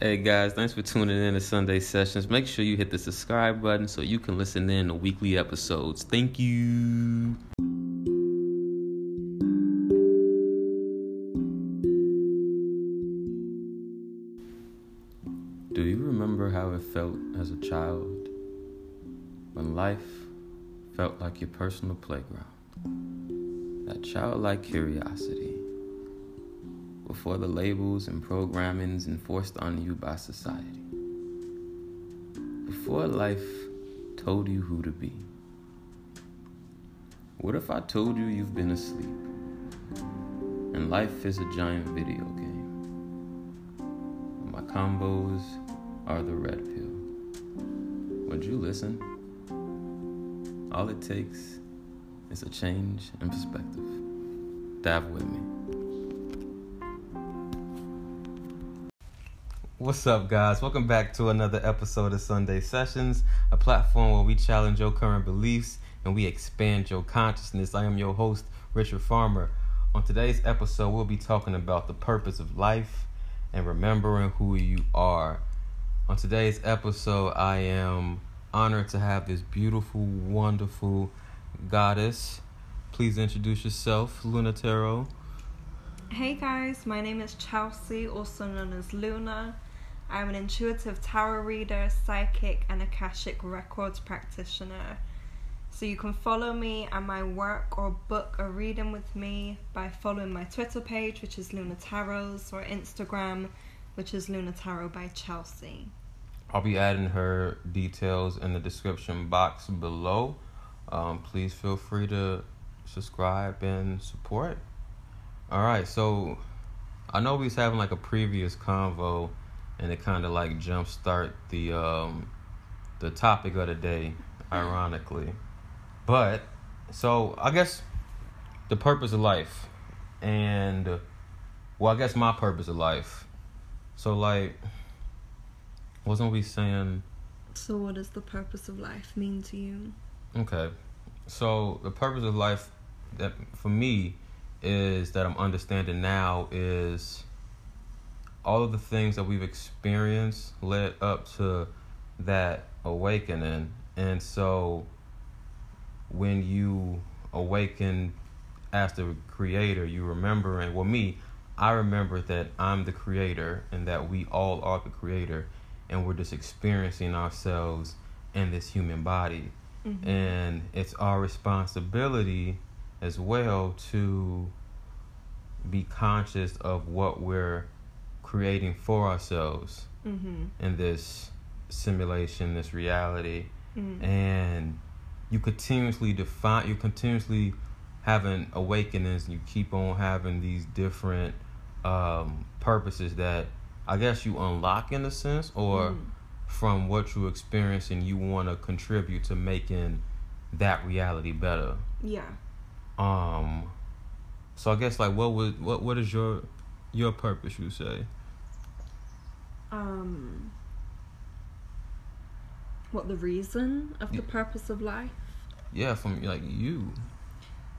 Hey guys, thanks for tuning in to Sunday Sessions. Make sure you hit the subscribe button so you can listen in to weekly episodes. Thank you. Do you remember how it felt as a child when life felt like your personal playground? That childlike curiosity before the labels and programmings enforced on you by society. Before life told you who to be. What if I told you you've been asleep and life is a giant video game? My combos are the red pill. Would you listen? All it takes is a change in perspective. Dive with me. What's up, guys? Welcome back to another episode of Sunday Sessions, a platform where we challenge your current beliefs and we expand your consciousness. I am your host, Richard Farmer. On today's episode, we'll be talking about the purpose of life and remembering who you are. On today's episode, I am honored to have this beautiful, wonderful goddess. Please introduce yourself, Luna Tarot. Hey guys, my name is Chelsea, also known as Luna. I'm an intuitive tarot reader, psychic, and Akashic records practitioner. So you can follow me and my work or book a reading with me by following my Twitter page, which is Luna Tarots, or Instagram, which is Luna Tarot by Chelsea. I'll be adding her details in the description box below. Um, please feel free to subscribe and support. All right, so I know we was having like a previous convo, and it kind of like jumpstart the um, the topic of the day, ironically. But so I guess the purpose of life, and well, I guess my purpose of life. So like, wasn't we saying? So, what does the purpose of life mean to you? Okay, so the purpose of life that for me is that I'm understanding now is all of the things that we've experienced led up to that awakening. And so when you awaken as the creator, you remember, and well, me, I remember that I'm the creator and that we all are the creator, and we're just experiencing ourselves in this human body. Mm-hmm. And it's our responsibility as well to be conscious of what we're creating for ourselves mm-hmm. in this simulation, this reality, mm-hmm. and you continuously define, you continuously having awakenings, and you keep on having these different um, purposes that I guess you unlock in a sense, or mm. from what you experience, and you want to contribute to making that reality better. Yeah. Um. So I guess like what would what what is your your purpose? You say. Um. What the reason of the purpose of life? Yeah, from like you.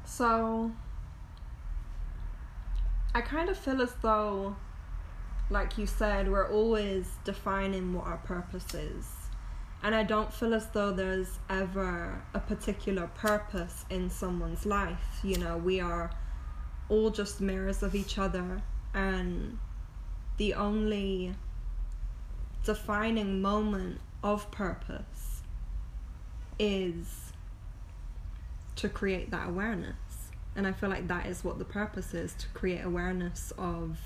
So. I kind of feel as though, like you said, we're always defining what our purpose is. And I don't feel as though there's ever a particular purpose in someone's life. You know, we are all just mirrors of each other, and the only defining moment of purpose is to create that awareness. And I feel like that is what the purpose is to create awareness of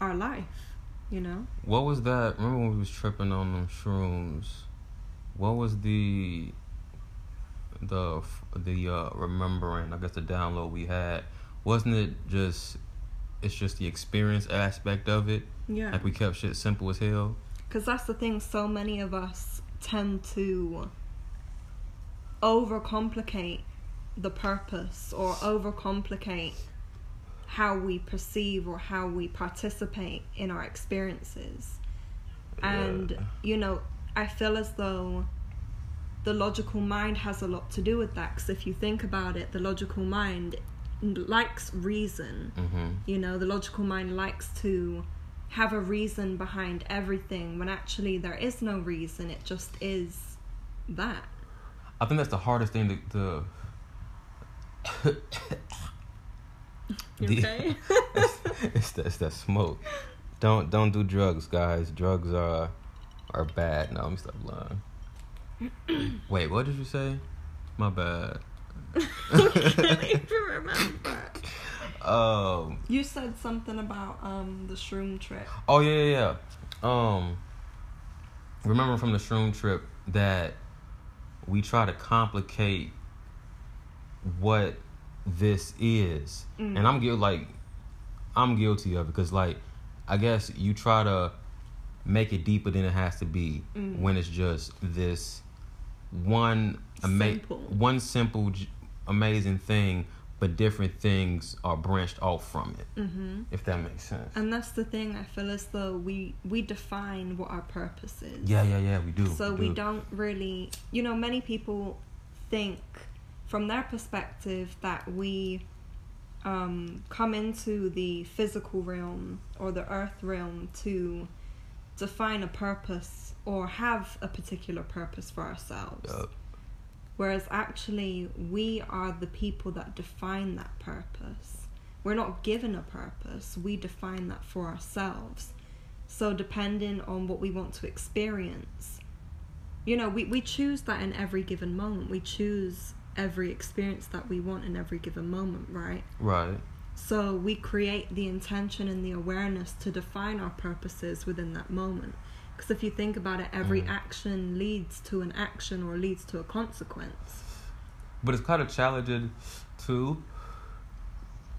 our life, you know? What was that? Remember when we was tripping on them shrooms? What was the the the uh remembering, I guess the download we had? Wasn't it just it's just the experience aspect of it? Yeah. Like we kept shit simple as hell. Cuz that's the thing so many of us tend to overcomplicate the purpose or overcomplicate how we perceive or how we participate in our experiences. Yeah. And, you know, I feel as though the logical mind has a lot to do with that. Because if you think about it, the logical mind likes reason. Mm-hmm. You know, the logical mind likes to have a reason behind everything when actually there is no reason. It just is that. I think that's the hardest thing to. to You The- okay? it's, it's, that, it's that smoke. Don't don't do drugs, guys. Drugs are are bad. No, let me stop lying. Wait, what did you say? My bad. can't even remember. Um. You said something about um the shroom trip. Oh yeah, yeah, yeah. Um. Remember from the shroom trip that we try to complicate what this is, Mm. and I'm guilty. Like, I'm guilty of it because, like, I guess you try to make it deeper than it has to be Mm. when it's just this one ama- Simple. one simple, j- amazing thing, but different things are branched off from it. Mm-hmm. If that makes sense. And that's the thing. I feel as though we we define what our purpose is. Yeah, yeah, yeah. We do. So we, we do. don't really, you know, many people think from their perspective that we um, come into the physical realm or the earth realm to define a purpose or have a particular purpose for ourselves. Yup. Whereas actually, we are the people that define that purpose. We're not given a purpose, we define that for ourselves. So, depending on what we want to experience, you know, we, we choose that in every given moment. We choose every experience that we want in every given moment, right? Right. So, we create the intention and the awareness to define our purposes within that moment. Because if you think about it, every Mhm. action leads to an action or leads to a consequence. But it's kind of challenging too,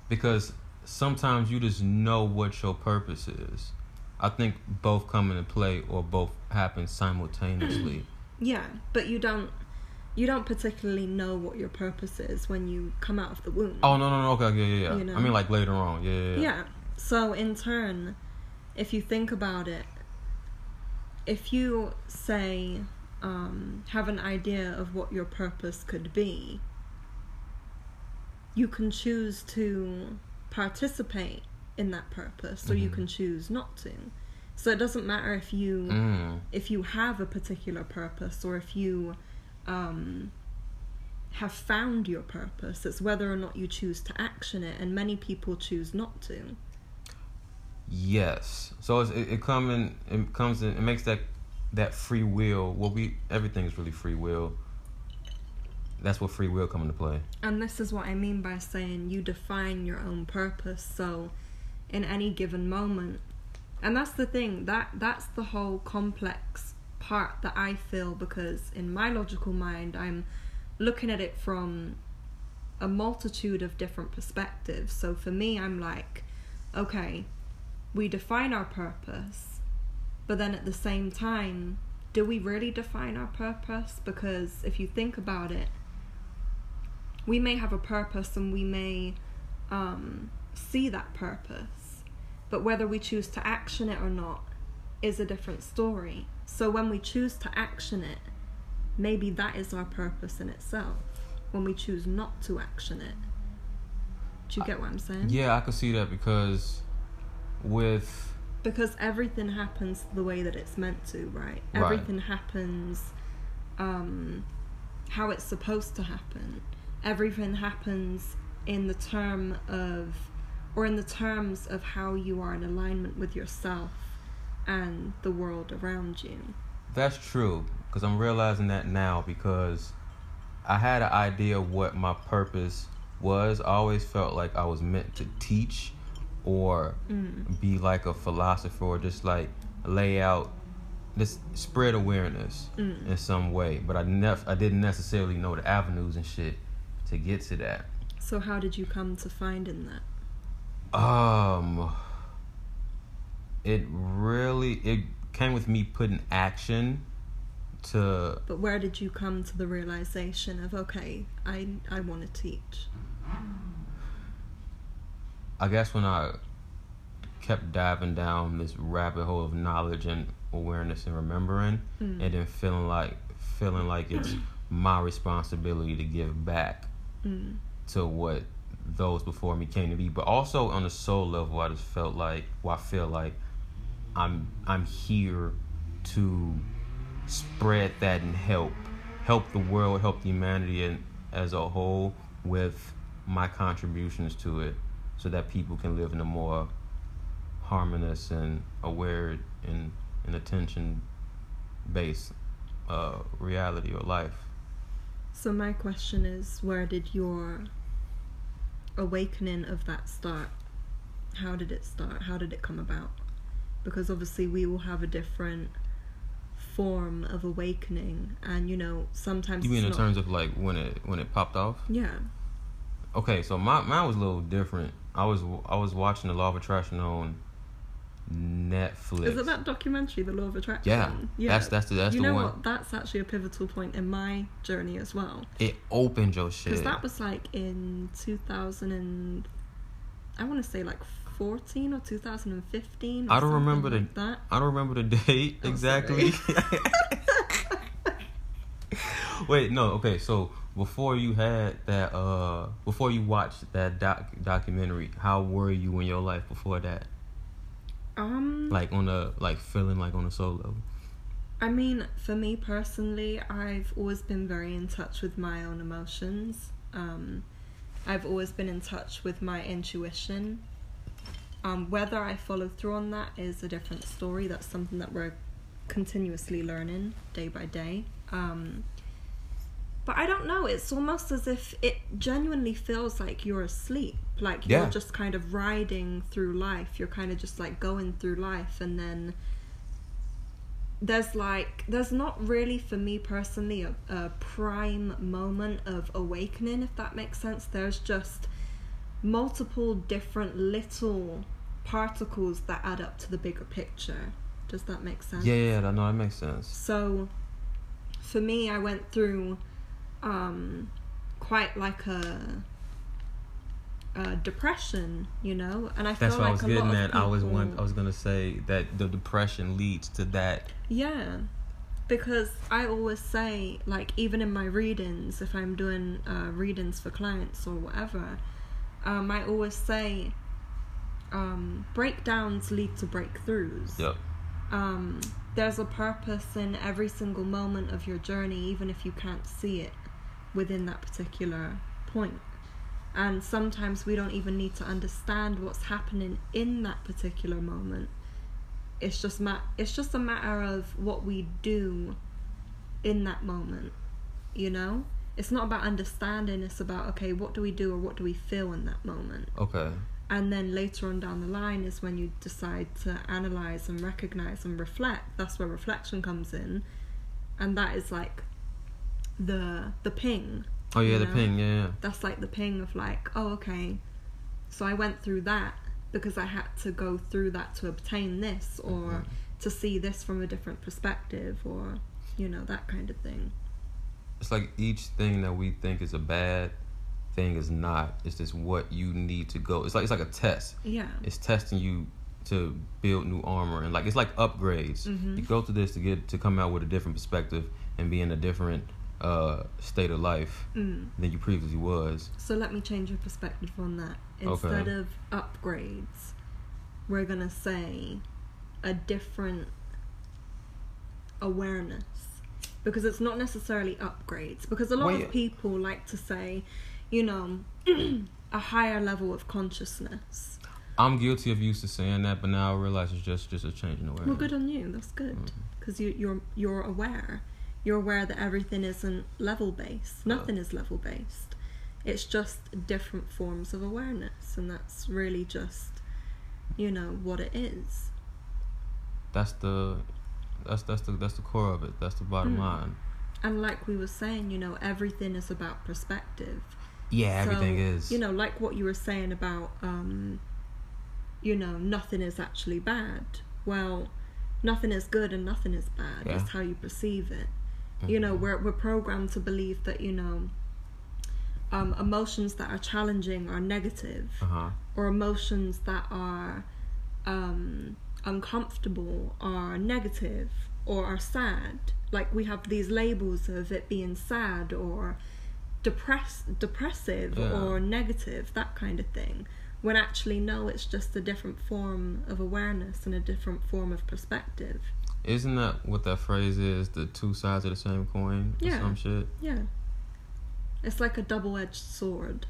because sometimes you just know what your purpose is. I think both come into play or both happen simultaneously. Yeah, but you don't you don't particularly know what your purpose is when you come out of the womb. oh no no no okay yeah yeah yeah. You know? I mean like later on yeah yeah. yeah. Yeah. So in turn, if you think about it, if you say um, have an idea of what your purpose could be, you can choose to participate in that purpose, or you Mhm. can choose not to. So it doesn't matter if you Mm. if you have a particular purpose or if you um, have found your purpose. It's whether or not you choose to action it, and many people choose not to. Yes. So it it in it comes in it makes that that free will. Well, we everything is really free will. That's what free will come into play. And this is what I mean by saying you define your own purpose. So, in any given moment, and that's the thing that that's the whole complex part that I feel because in my logical mind, I'm looking at it from a multitude of different perspectives. So for me, I'm like, okay, we define our purpose, but then at the same time, do we really define our purpose? Because if you think about it, we may have a purpose and we may um, see that purpose, but whether we choose to action it or not is a different story. So when we choose to action it, maybe that is our purpose in itself. When we choose not to action it, do you get what I'm saying? Yeah, I could see that because with because everything happens the way that it's meant to, right? Right. Everything happens um, how it's supposed to happen. Everything happens in the term of, or in the terms of how you are in alignment with yourself and the world around you. That's true because I'm realizing that now because I had an idea of what my purpose was. I always felt like I was meant to teach or Mm. be like a philosopher or just like lay out this spread awareness Mm. in some way. But I never I didn't necessarily know the avenues and shit to get to that. So how did you come to finding that? Um it really it came with me putting action to But where did you come to the realization of okay, I I want to teach? I guess when I kept diving down this rabbit hole of knowledge and awareness and remembering, Mm. and then feeling like feeling like it's my responsibility to give back Mm. to what those before me came to be. But also on the soul level, I just felt like, well, I feel like I'm I'm here to spread that and help help the world, help humanity and as a whole with my contributions to it so that people can live in a more harmonious and aware and, and attention based uh, reality or life. So my question is, where did your awakening of that start? How did it start? How did it come about? Because obviously we will have a different form of awakening, and you know sometimes. You mean in not- terms of like when it when it popped off? Yeah. Okay, so my mine was a little different. I was I was watching the Law of Attraction on Netflix. Is it that documentary, The Law of Attraction? Yeah, that's that's the that's you the know one. what? That's actually a pivotal point in my journey as well. It opened your shit. Because that was like in 2000 and I want to say like 14 or 2015. I don't remember the- like that. I don't remember the date Oh, exactly. Wait, no, okay, so before you had that uh before you watched that doc documentary, how were you in your life before that? Um, Like on a like feeling like on a soul level. I mean, for me personally, I've always been very in touch with my own emotions. Um, I've always been in touch with my intuition. Um, whether I follow through on that is a different story. That's something that we're continuously learning day by day. Um, but I don't know. It's almost as if it genuinely feels like you're asleep. Like you're Yeah. just kind of riding through life. You're kind of just like going through life, and then there's like there's not really for me personally a, a prime moment of awakening if that makes sense there's just multiple different little particles that add up to the bigger picture does that make sense Yeah, yeah, yeah, no, that makes sense. so for me i went through um quite like a a depression you know and i That's feel like I was getting lot of at. I was one I was gonna say that the depression leads to that. Yeah, because I always say, like, even in my readings, if I'm doing uh, readings for clients or whatever, um, I always say um, breakdowns lead to breakthroughs. Yep. Um, there's a purpose in every single moment of your journey, even if you can't see it within that particular point. And sometimes we don't even need to understand what's happening in that particular moment. It's just ma- it's just a matter of what we do in that moment. You know? It's not about understanding, it's about okay, what do we do or what do we feel in that moment? Okay. and then later on down the line is when you decide to analyze and recognize and reflect that's where reflection comes in and that is like the the ping Oh yeah, the know? ping, yeah, yeah. that's like the ping of like oh okay so i went through that because i had to go through that to obtain this or Mhm. to see this from a different perspective or you know that kind of thing It's like each thing that we think is a bad thing is not. It's just what you need to go. It's like it's like a test. yeah It's testing you to build new armor and like it's like upgrades. Mhm. You go through this to get to come out with a different perspective and be in a different uh state of life mm. than you previously was. So let me change your perspective on that. Okay. Instead of upgrades, we're gonna say a different awareness. Because it's not necessarily upgrades. Because a lot Well, of people like to say, you know, a higher level of consciousness. I'm guilty of used to saying that, but now I realize it's just just a change in awareness. Well, good on you. That's good. Mm. Because you, you're you're aware. You're aware that everything isn't level based. Nothing is level based. It's just different forms of awareness, and that's really just, you know, what it is. That's the that's that's the that's the core of it. That's the bottom Mm. line. And like we were saying, you know, everything is about perspective. Yeah, everything So, is. You know, like what you were saying about, um, you know, nothing is actually bad. Well, nothing is good and nothing is bad. Yeah. It's how you perceive it. You know, Mhm. we're we're programmed to believe that you know, um, emotions that are challenging are negative, Uh-huh. or emotions that are um, uncomfortable are negative, or are sad. Like we have these labels of it being sad or depress depressive Yeah. or negative, that kind of thing. when actually no it's just a different form of awareness and a different form of perspective Isn't that what that phrase is? The two sides of the same coin? Or Yeah. some shit? yeah it's like a double-edged sword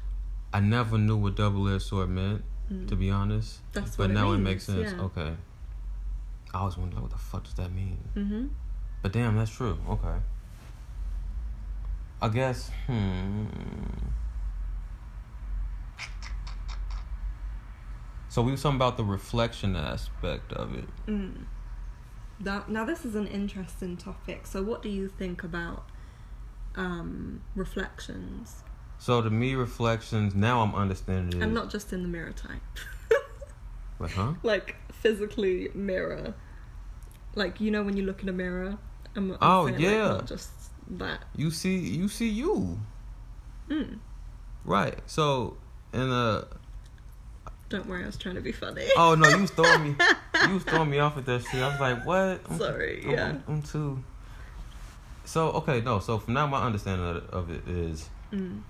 I never knew what double edged sword meant, Mm. to be honest. That's but what it now it means, makes sense. yeah. Okay. I was wondering what the fuck does that mean? mm-hmm But damn, that's true. Okay. I guess, hmm. So we were talking about the reflection aspect of it. Mm. That, now this is an interesting topic. So what do you think about um, reflections? So to me, reflections. Now I'm understanding it. And not just in the mirror type. like, huh? like physically mirror. Like you know when you look in a mirror. I'm, I'm Oh, saying, yeah. Like, not just that. You see, you see you. Mm. Right. So in a Don't worry, I was trying to be funny. oh no, you was throwing me, you was throwing me off with that shit. I was like, what? I'm- Sorry. I'm, yeah. I'm, I'm too. So okay, no. So from now, my understanding of it is Mm.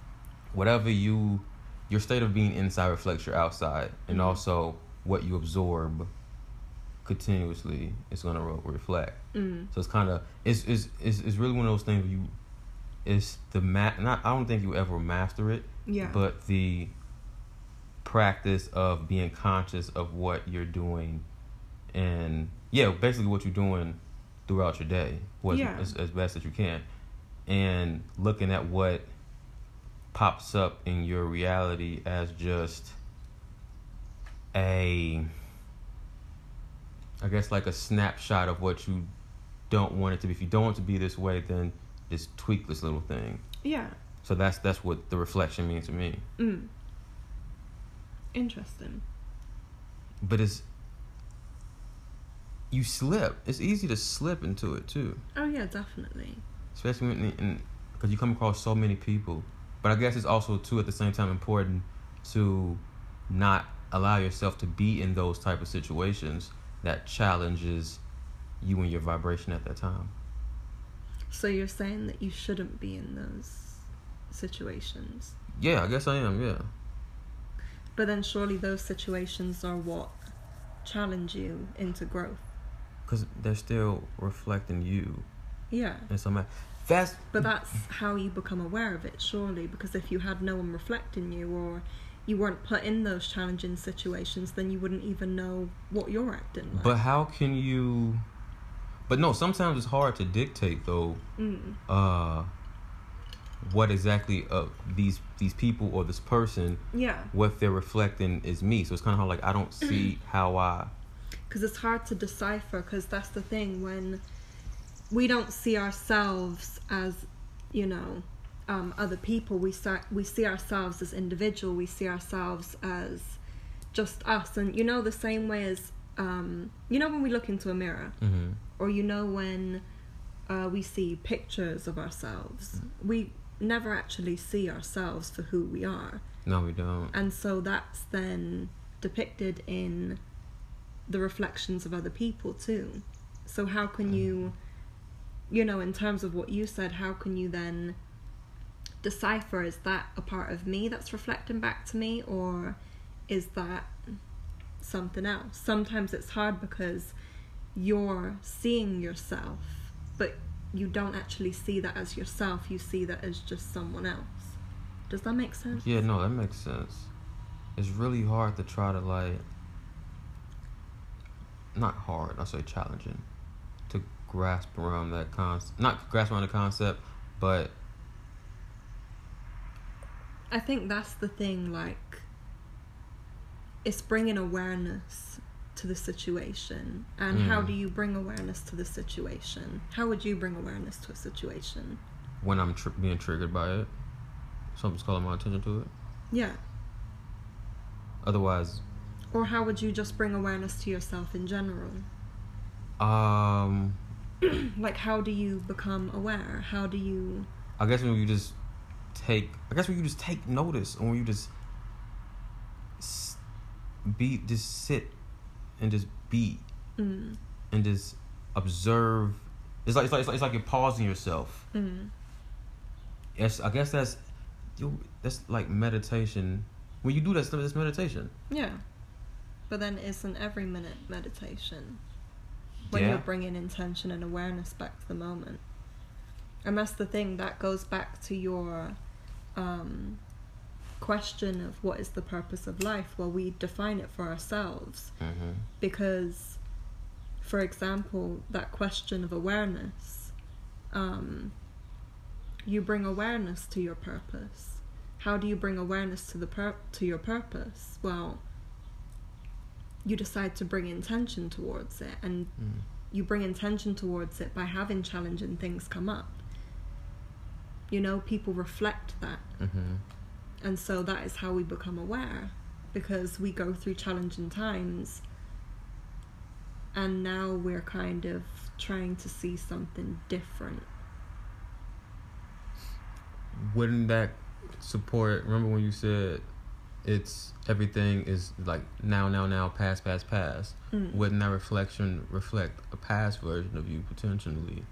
whatever you, your state of being inside reflects your outside, and Mhm. also what you absorb continuously is going to re- reflect. Mm. So it's kind of it's, it's it's it's really one of those things where you, it's the ma- not I don't think you ever master it, Yeah. but the practice of being conscious of what you're doing and yeah basically what you're doing throughout your day was Yeah. as, as best as you can and looking at what pops up in your reality as just a i guess like a snapshot of what you don't want it to be if you don't want it to be this way then just tweak this little thing yeah. so that's that's what the reflection means to me Mm. Interesting. but it's you slip. It's easy to slip into it too, Oh yeah, definitely. especially when because you come across so many people. But I guess it's also too at the same time important to not allow yourself to be in those type of situations that challenges you and your vibration at that time. So you're saying that you shouldn't be in those situations. Yeah, I guess I am. Yeah, But then surely those situations are what challenge you into growth. because they're still reflecting you Yeah. in some. ma- That's But that's how you become aware of it, surely. Because if you had no one reflecting you or you weren't put in those challenging situations, then you wouldn't even know what you're acting like. But how can you? But no, sometimes it's hard to dictate though. Mm. Uh, what exactly uh these these people or this person Yeah. what they're reflecting is me. So it's kind of hard. Like I don't see how I. because it's hard to decipher because that's the thing when we don't see ourselves as you know um, other people we start we see ourselves as individual we see ourselves as just us and you know the same way as um, you know when we look into a mirror hmm or you know when uh, we see pictures of ourselves we never actually see ourselves for who we are. No, we don't. and so that's then depicted in the reflections of other people too. So how can mm. you you know in terms of what you said how can you then decipher is that a part of me that's reflecting back to me or is that something else? Sometimes it's hard because you're seeing yourself but you don't actually see that as yourself you see that as just someone else does that make sense Yeah, no, that makes sense. It's really hard to try to like. Not hard. I say challenging, to grasp around that concept. Not grasp around the concept, but I think that's the thing, like, it's bringing awareness to the situation. And how Mm. do you bring awareness to the situation? How would you bring awareness to a situation? when I'm tr- being triggered by it, something's calling my attention to it. Yeah. Otherwise, Or how would you just bring awareness to yourself in general? um, Like, how do you become aware? How do you. I guess when you just take, I guess when you just take notice, or when you just be, just sit and just be Mm, and just observe. It's like it's like it's like, it's like you're pausing yourself. mm, Yes, I guess that's you. That's like meditation when you do that stuff, it's meditation. Yeah. But then isn't every minute meditation? When Yeah. you're bringing intention and awareness back to the moment. And that's the thing, that goes back to your um, question of what is the purpose of life. Well, we define it for ourselves Mm-hmm. because, for example, that question of awareness, um, you bring awareness to your purpose. How do you bring awareness to the pur- to your purpose? Well, you decide to bring intention towards it, and Mm. you bring intention towards it by having challenging things come up. You know, people reflect that. Mm-hmm. And so that is how we become aware because we go through challenging times and now we're kind of trying to see something different. Wouldn't that support? Remember when you said it's everything is like now, now, now, past, past, past. Mm. Wouldn't that reflection reflect a past version of you potentially?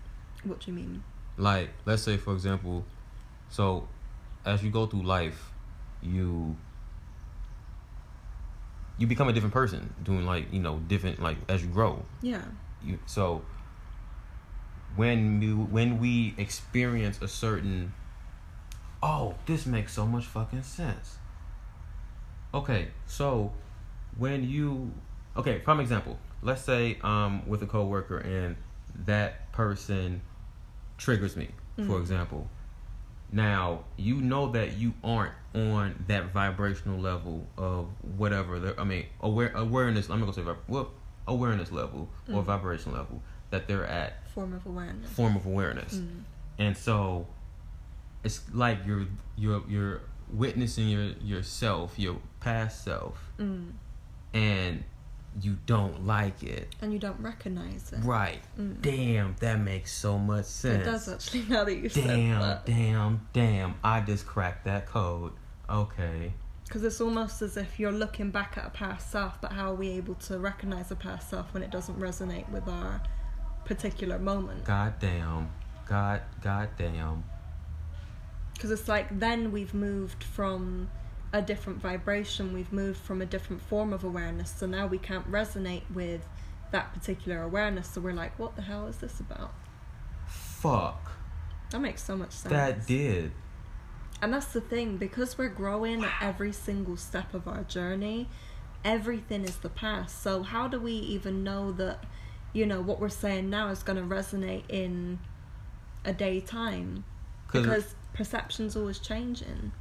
What do you mean? Like, let's say for example, so as you go through life, you you become a different person, doing like you know different like as you grow. Yeah. you so when we when we experience a certain oh this makes so much fucking sense okay so when you okay prime example let's say um with a coworker and that person triggers me for Mhm. example now you know that you aren't on that vibrational level of whatever the, i mean aware awareness i'm not gonna say well awareness level or Mm. vibration level that they're at Form of awareness. form of awareness Mm. and so it's like you're you're you're witnessing your yourself your past self Mm. and you don't like it And you don't recognize it. right Mm. damn that makes so much sense It does actually now that you said damn that. damn damn i just cracked that code okay Because it's almost as if you're looking back at a past self, but how are we able to recognize a past self when it doesn't resonate with our particular moment? god damn god god damn Because it's like then we've moved from a different vibration, we've moved from a different form of awareness, so now we can't resonate with that particular awareness. So we're like, what the hell is this about? fuck That makes so much sense. that did And that's the thing, because we're growing at every single step of our journey, everything is the past. So how do we even know that, you know, what we're saying now is going to resonate in a day time? Because perception's always changing.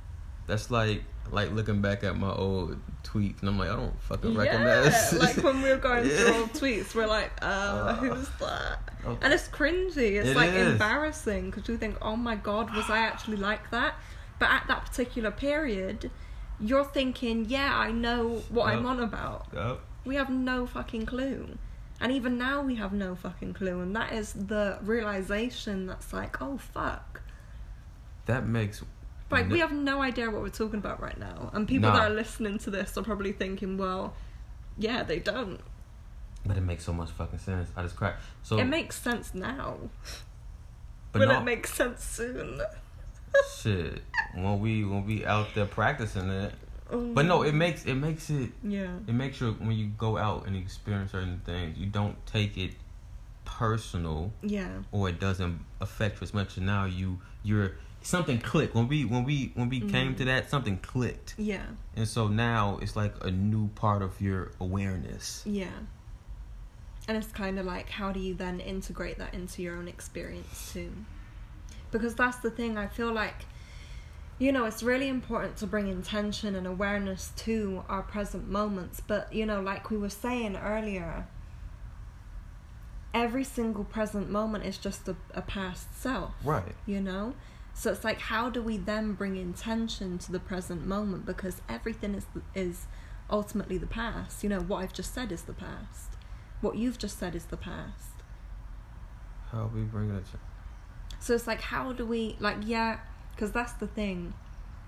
That's like like looking back at my old tweets and I'm like, I don't fucking Yeah, recognize. like when we were going through Yeah. old tweets, we're like, uh, Uh, who's that? oh. And it's cringy. It's It like is. embarrassing because you think, oh my god, was I actually like that? But at that particular period, you're thinking, yeah, I know what I'm on about. Yup. We have no fucking clue. And even now, we have no fucking clue. And that is the realization that's like, oh fuck. That makes Like, no- we have no idea what we're talking about right now. And people Nah. that are listening to this are probably thinking, well, yeah, they don't. but it makes so much fucking sense. I just cracked. So it makes sense now. but Will no, it make sense soon? shit. When we when we out there practicing it. Oh. But no, it makes it makes it Yeah. it makes sure when you go out and experience certain things, you don't take it personal Yeah. or it doesn't affect you as much. And now you you're something clicked when we when we when we came Mhm. to that something clicked, Yeah. and so now it's like a new part of your awareness. Yeah. And it's kind of like, how do you then integrate that into your own experience too? Because that's the thing, I feel like, you know, it's really important to bring intention and awareness to our present moments. But, you know, like we were saying earlier, every single present moment is just a, a past self. Right. you know so it's like how do we then bring intention to the present moment because everything is is ultimately the past you know what i've just said is the past what you've just said is the past How we bring it? So it's like how do we like yeah because that's the thing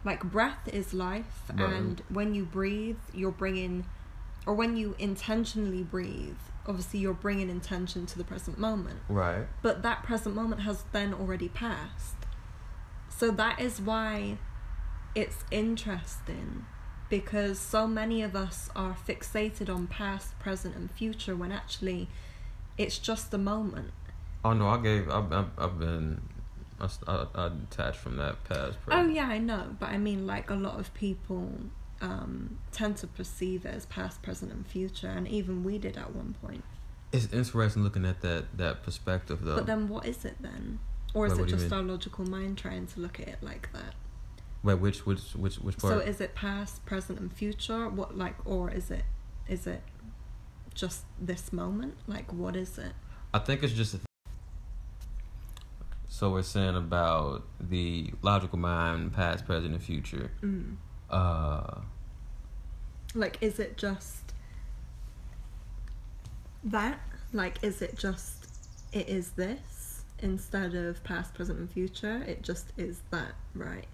like breath is life Right. and when you breathe you're bringing or when you intentionally breathe obviously you're bringing intention to the present moment right. but that present moment has then already passed. So that is why it's interesting because so many of us are fixated on past, present, and future when actually it's just a moment. Oh no, I gave. I've I've, I've been. I, I, I detached from that past. Oh yeah, I know, but I mean, like a lot of people um, tend to perceive it as past, present, and future, and even we did at one point. It's interesting looking at that that perspective though. But then, what is it then? Or is Wait, it what do you just our logical mind trying to look at it like that? Wait, which which which which part? So is it past, present, and future? What like, or is it is it just this moment? Like, what is it? I think it's just. So we're saying about the logical mind, past, present, and future. Mm. Uh, Like, is it just that? Like, is it just it is this instead of past, present, and future? It just is that, right?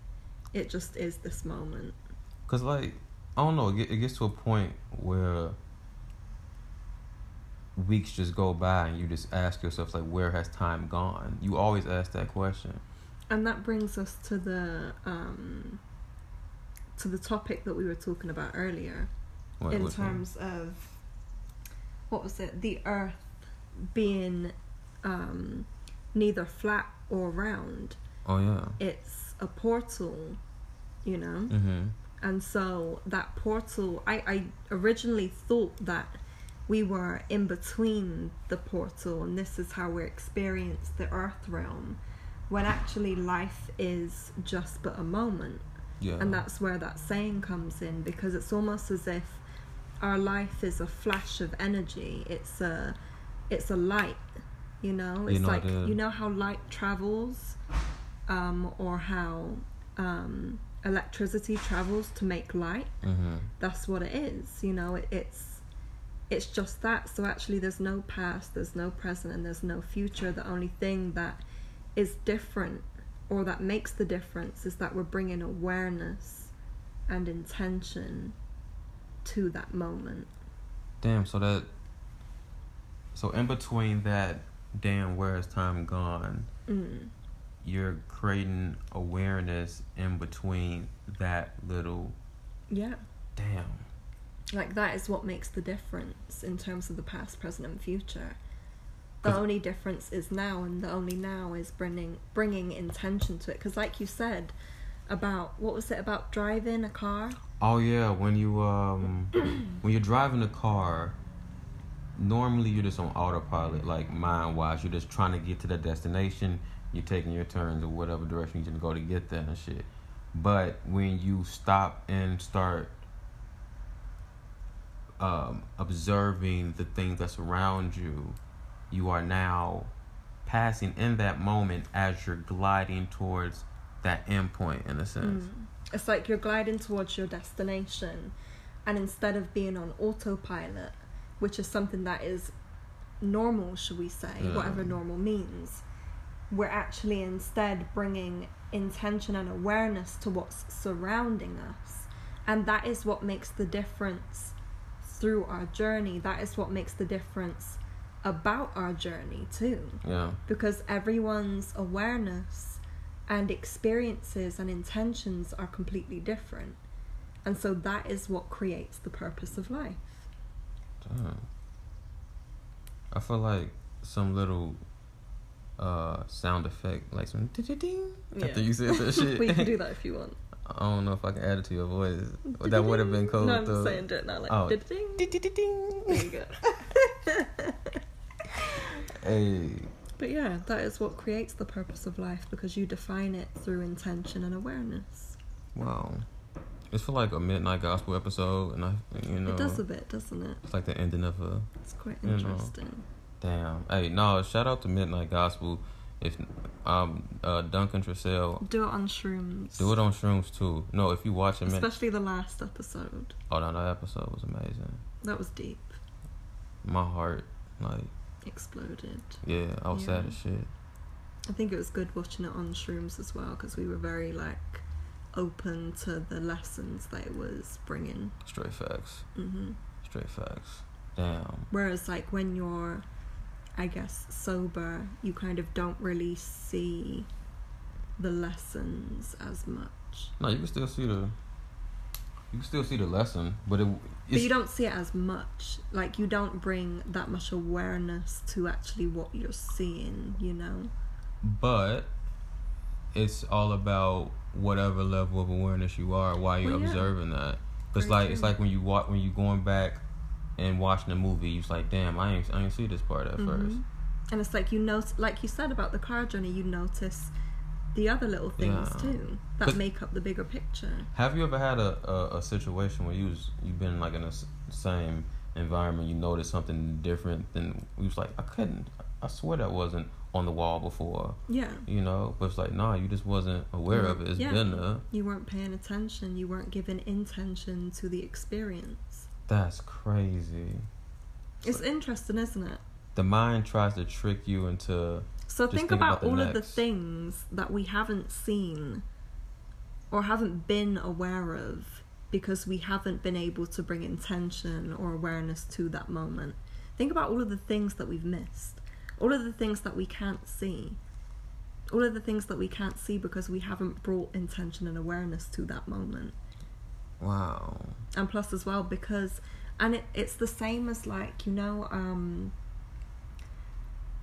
It just is this moment. Cause like I don't know, it, gets to a point where weeks just go by and you just ask yourself like, where has time gone? You always ask that question. And that brings us to the um to the topic that we were talking about earlier. What- in one? terms of what was it the earth being um neither flat or round Oh yeah. it's a portal you know Mm-hmm. and so that portal i i originally thought that we were in between the portal and this is how we experience the earth realm when actually life is just but a moment Yeah. and that's where that saying comes in because it's almost as if our life is a flash of energy. It's a it's a light you know? You it's know, like the- you know how light travels um or how um electricity travels to make light? Mm-hmm. that's what it is you know? It, it's it's just that. So actually there's no past there's no present and there's no future. The only thing that is different or that makes the difference is that we're bringing awareness and intention to that moment Damn. So that. So in between that, damn, where has time gone? mm. You're creating awareness in between that little. yeah Damn. like that is what makes the difference in terms of the past present and future the only difference is now and the only now is bringing bringing intention to it because like you said about what was it about driving a car Oh yeah, when you um when you're driving a car, normally you're just on autopilot, like mind wise. You're just trying to get to the destination. You're taking your turns or whatever direction you're gonna go to get there and shit. But when you stop and start um, observing the things that's around you, you are now passing in that moment as you're gliding towards that end point in a sense. Mm. It's like you're gliding towards your destination, and instead of being on autopilot, which is something that is normal, should we say, whatever normal means, we're actually instead bringing intention and awareness to what's surrounding us. And that is what makes the difference through our journey. That is what makes the difference about our journey, too Yeah. because everyone's awareness and experiences and intentions are completely different. And so that is what creates the purpose of life. Damn. I feel like some little uh sound effect, like some ding after Yeah. you said that shit. we can do that if you want. I don't know if I can add it to your voice. That would have been cool No, I'm though. saying do it now. Like, Oh. ding. Ding. There you go. Hey. But yeah, that is what creates the purpose of life because you define it through intention and awareness. Wow. It's for like a midnight gospel episode, and I, you know, It does a bit, doesn't it? it's like the ending of a It's quite You know. interesting. damn. Hey, no, shout out to Midnight Gospel. If um uh Duncan Trussell, Do it on shrooms. do it on shrooms too. No, if you watch it. Especially the last episode. Oh no, that episode was amazing. That was deep. My heart, like, Exploded. yeah, I was sad as shit. I think it was good watching it on shrooms as well because we were very like open to the lessons that it was bringing. Straight facts. hmm Straight facts. Damn. Whereas like when you're, I guess sober, you kind of don't really see the lessons as much. No, you can still see the. You can still see the lesson, but it. But you don't see it as much. Like you don't bring that much awareness to actually what you're seeing. You know. But it's all about whatever level of awareness you are while you're Well, yeah. observing that. Cause Very like true. it's like when you watch when you're going back and watching a movie, you're like, damn, I ain't I ain't see this part at first. Mhm. And it's like you know, like you said about the car journey, you notice the other little things Yeah. too that But- make up the bigger picture. Have you ever had a, a, a situation where you was you've been like in the same environment, you noticed something different than you was like, I couldn't, I swear that wasn't on the wall before, Yeah. you know? But it's like, nah, you just wasn't aware of it. It's Yeah. been there. You weren't paying attention. You weren't giving intention to the experience. That's crazy. It's interesting, isn't it? The mind tries to trick you into So Just think think about, about all of the things that we haven't seen or haven't been aware of because we haven't been able to bring intention or awareness to that moment. Think about all of the things that we've missed, all of the things that we can't see, all of the things that we can't see because we haven't brought intention and awareness to that moment. wow. and plus as well because and it, it's the same as like you know um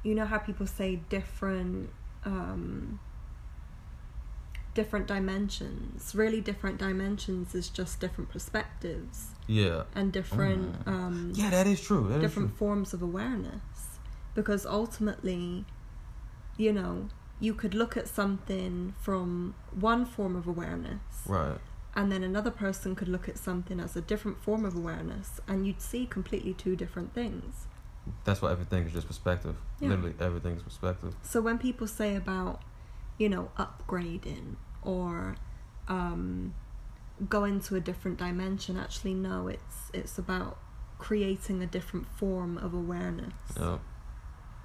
you know how people say different um different dimensions really different dimensions is just different perspectives Yeah. and different Mm. um Yeah, that is true. That is different true. forms of awareness because ultimately you know you could look at something from one form of awareness Right. and then another person could look at something as a different form of awareness and you'd see completely two different things That's why everything is just perspective. Yeah. Literally everything is perspective. so when people say about you know upgrading or um going to a different dimension actually no it's it's about creating a different form of awareness Yeah.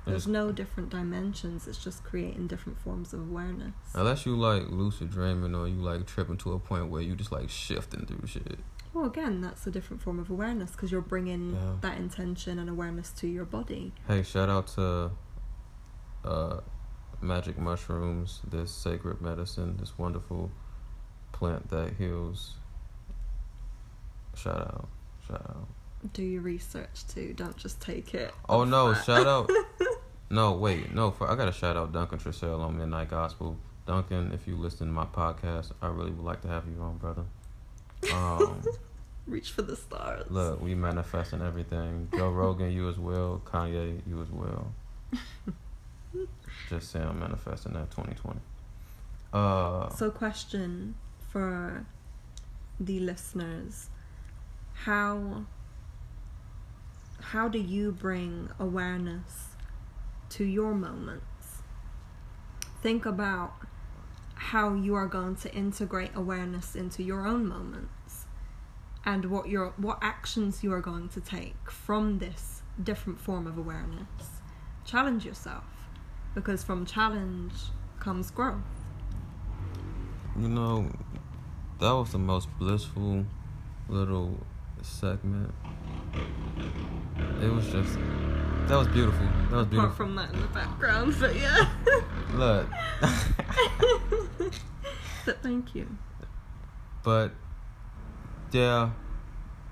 there's no different dimensions it's just creating different forms of awareness Unless you like lucid dreaming or you like tripping to a point where you just like shifting through shit. Well again that's a different form of awareness because you're bringing Yeah. that intention and awareness to your body Hey, shout out to uh, Magic Mushrooms, this sacred medicine, this wonderful plant that heals. Shout out. Shout out. do your research too. Don't just take it. Oh no, that. shout out. No, wait, no, for I gotta shout out Duncan Trussell on Midnight Gospel. Duncan, if you listen to my podcast, I really would like to have you on, brother. Um Reach for the stars. Look, we manifesting everything. Joe Rogan, you as well. Kanye, you as well. Just saying, I'm manifesting that 2020. Uh, So, question for the listeners: How how do you bring awareness to your moments? Think about how you are going to integrate awareness into your own moments and what your what actions you are going to take from this different form of awareness. Challenge yourself because from challenge comes growth. you know, that was the most blissful little segment. It was just, that was beautiful. That was beautiful. Apart from that in the background, but yeah. Look, but thank you. but yeah,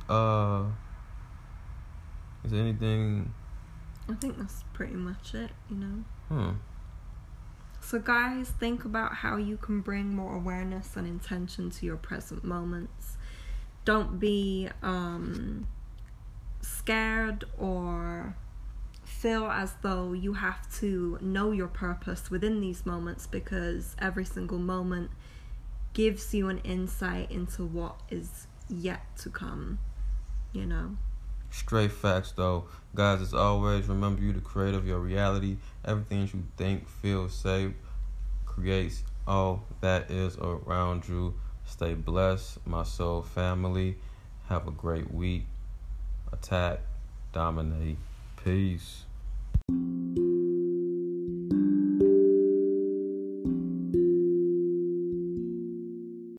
uh, is there anything? I think that's pretty much it, you know. Hmm. So, guys, think about how you can bring more awareness and intention to your present moments. Don't be um, scared or feel as though you have to know your purpose within these moments because every single moment gives you an insight into what is yet to come, you know. Straight facts, though. Guys, as always, remember you the creator of your reality. Everything you think, feel, say, creates all that is around you. Stay blessed, my soul family. Have a great week. Attack, dominate. Peace.